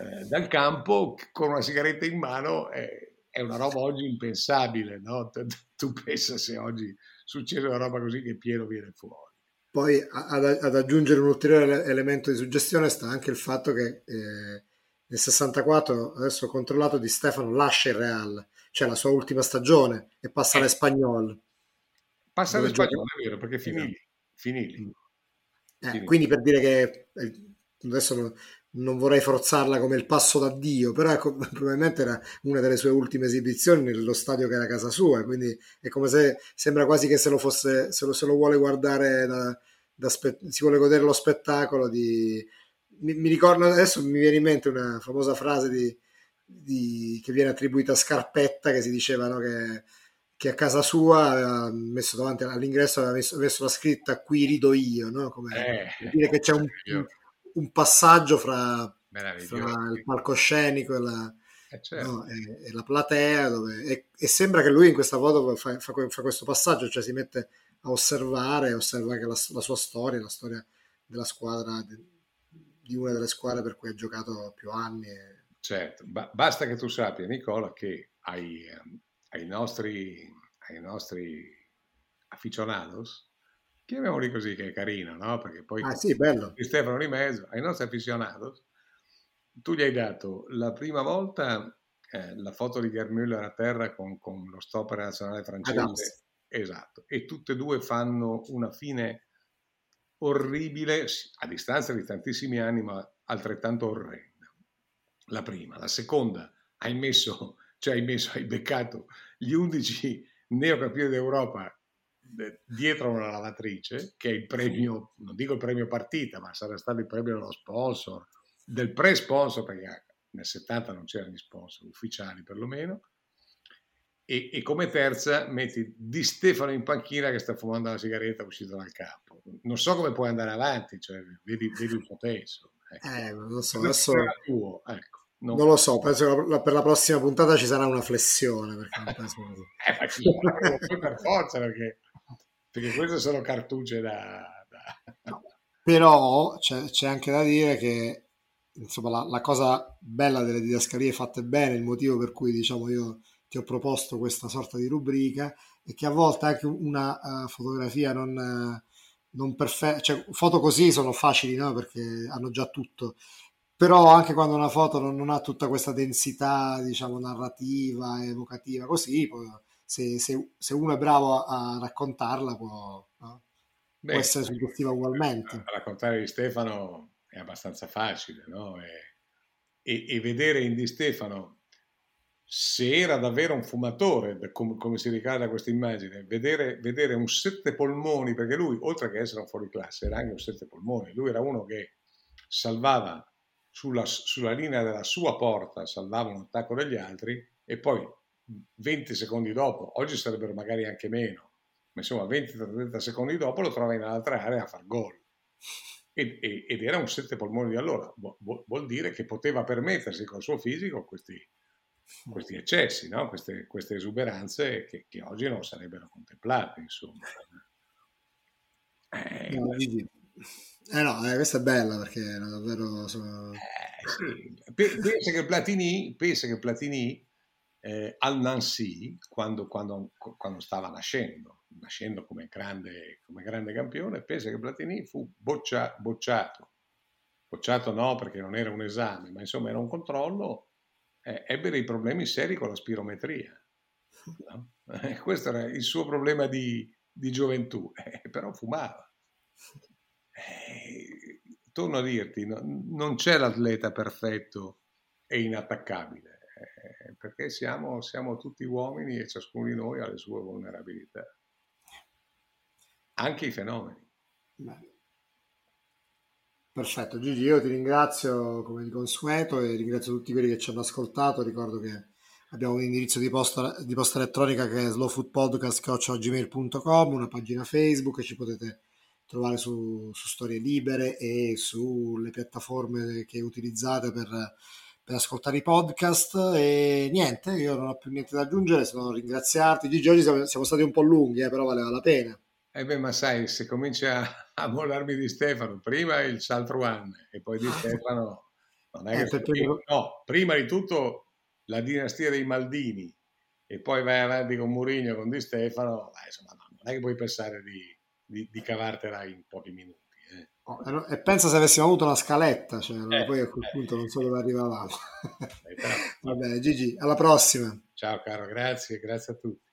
eh, dal campo con una sigaretta in mano è, è una roba oggi impensabile, no? Tu pensa se oggi succede una roba così che pieno viene fuori. Poi ad, ad aggiungere un ulteriore elemento di suggestione sta anche il fatto che eh, nel 64, adesso ho controllato, Di Stefano lascia il Real, cioè la sua ultima stagione, e passa eh. all'Espagnol. Passa all'Espagnol, è vero, perché finì. Finì lì. Eh, quindi per dire che eh, adesso non, vorrei forzarla come il passo da Dio, però ecco, probabilmente era una delle sue ultime esibizioni nello stadio che era casa sua, quindi è come se sembra quasi che se lo fosse, se lo, se lo vuole guardare da, da spe, si vuole godere lo spettacolo di mi, mi, ricordo adesso mi viene in mente una famosa frase di, di, che viene attribuita a Scarpetta che si diceva no, che, che, a casa sua aveva messo davanti all'ingresso aveva messo, messo la scritta qui rido io no? come eh, dire che c'è un, un passaggio fra, fra, il palcoscenico e la, eh certo. no, e, e la platea dove, e, e, sembra che lui in questa foto fa, fa, fa, questo passaggio cioè si mette a osservare osserva anche la, la sua storia la storia della squadra di una delle squadre per cui ha giocato più anni. Certo, ba- basta che tu sappia, Nicola, che ai, ehm, ai nostri, ai nostri aficionados, chiamiamoli così che è carino, no? Perché poi ah, sì, bello. Stefano di mezzo, ai nostri aficionados, tu gli hai dato la prima volta eh, la foto di Gerd Müller a terra con, con lo stopper nazionale francese. Adams. Esatto, e tutte e due fanno una fine orribile, a distanza di tantissimi anni, ma altrettanto orrenda. La prima. La seconda, hai messo, cioè hai messo, hai beccato gli 11 neocampioni d'Europa dietro una lavatrice, che è il premio, non dico il premio partita, ma sarà stato il premio dello sponsor, del pre-sponsor, perché nel 70 non c'erano gli sponsor ufficiali perlomeno, e, e, come terza metti Di Stefano in panchina che sta fumando la sigaretta uscito dal campo. Non so come puoi andare avanti, cioè, vedi, vedi un po' teso. Ecco. Eh, non lo so, adesso... Tuo, ecco. Non... non... lo so, penso che per la prossima puntata ci sarà una flessione. Perché non penso eh, ma sarà per forza, perché, perché queste sono cartucce da... da... No, però c'è, c'è, anche da dire che insomma, la, la cosa bella delle didascalie fatte bene, il motivo per cui diciamo io ti ho proposto questa sorta di rubrica e che a volte anche una uh, fotografia non, uh, non perfetta, cioè foto così sono facili no? perché hanno già tutto, però anche quando una foto non, non ha tutta questa densità diciamo narrativa, evocativa, così poi, se, se, se, uno è bravo a, a raccontarla può, no? Beh, può essere suggestiva ugualmente. Raccontare di Stefano è abbastanza facile, no? E, e, e vedere in Di Stefano se era davvero un fumatore, come, come si ricorda questa immagine, vedere, vedere, un sette polmoni, perché lui, oltre che essere un fuoriclasse, era anche un sette polmoni, lui era uno che salvava sulla, sulla linea della sua porta, salvava un attacco degli altri e poi 20 secondi dopo, oggi sarebbero magari anche meno, ma insomma 20-30 secondi dopo lo trova in un'altra area a far gol. Ed, ed, era un sette polmoni di allora, vuol dire che poteva permettersi col suo fisico questi, questi eccessi, no? queste, queste, esuberanze che, che, oggi non sarebbero contemplate, insomma. Eh, eh no, eh, questa è bella perché davvero sono... eh, sì. pensa che Platini, pensa che Platini eh, al Nancy, quando, quando, quando, stava nascendo, nascendo come grande, come grande campione, pensa che Platini fu boccia, bocciato. Bocciato no perché non era un esame, ma insomma era un controllo eh, ebbe dei problemi seri con la spirometria. No? Eh, questo era il suo problema di, di gioventù, eh, però fumava. Eh, torno a dirti, no, non c'è l'atleta perfetto e inattaccabile, eh, perché siamo, siamo tutti uomini e ciascuno di noi ha le sue vulnerabilità, anche i fenomeni. Beh. Perfetto, Gigi, io ti ringrazio come di consueto e ringrazio tutti quelli che ci hanno ascoltato. Ricordo che abbiamo un indirizzo di posta, di posta elettronica che è slowfoodpodcast.gmail.com, una pagina Facebook, ci potete trovare su, su, Storie Libere e sulle piattaforme che utilizzate per, per, ascoltare i podcast. E niente, io non ho più niente da aggiungere, se non ringraziarti. Gigi, oggi siamo, siamo stati un po' lunghi, eh, però valeva la pena. Eh beh, ma sai, se comincia a volarmi di Stefano, prima il Saltruan e poi di Stefano, non è che... Eh, no, prima di tutto la dinastia dei Maldini e poi vai avanti con Murigno, con Di Stefano, beh, insomma, no, non è che puoi pensare di, di, di cavartela in pochi minuti. Eh. Oh, e pensa se avessimo avuto una scaletta, cioè, eh, poi a quel eh, punto non so dove arrivavamo. Va bene, Gigi, alla prossima. Ciao caro, grazie, grazie a tutti.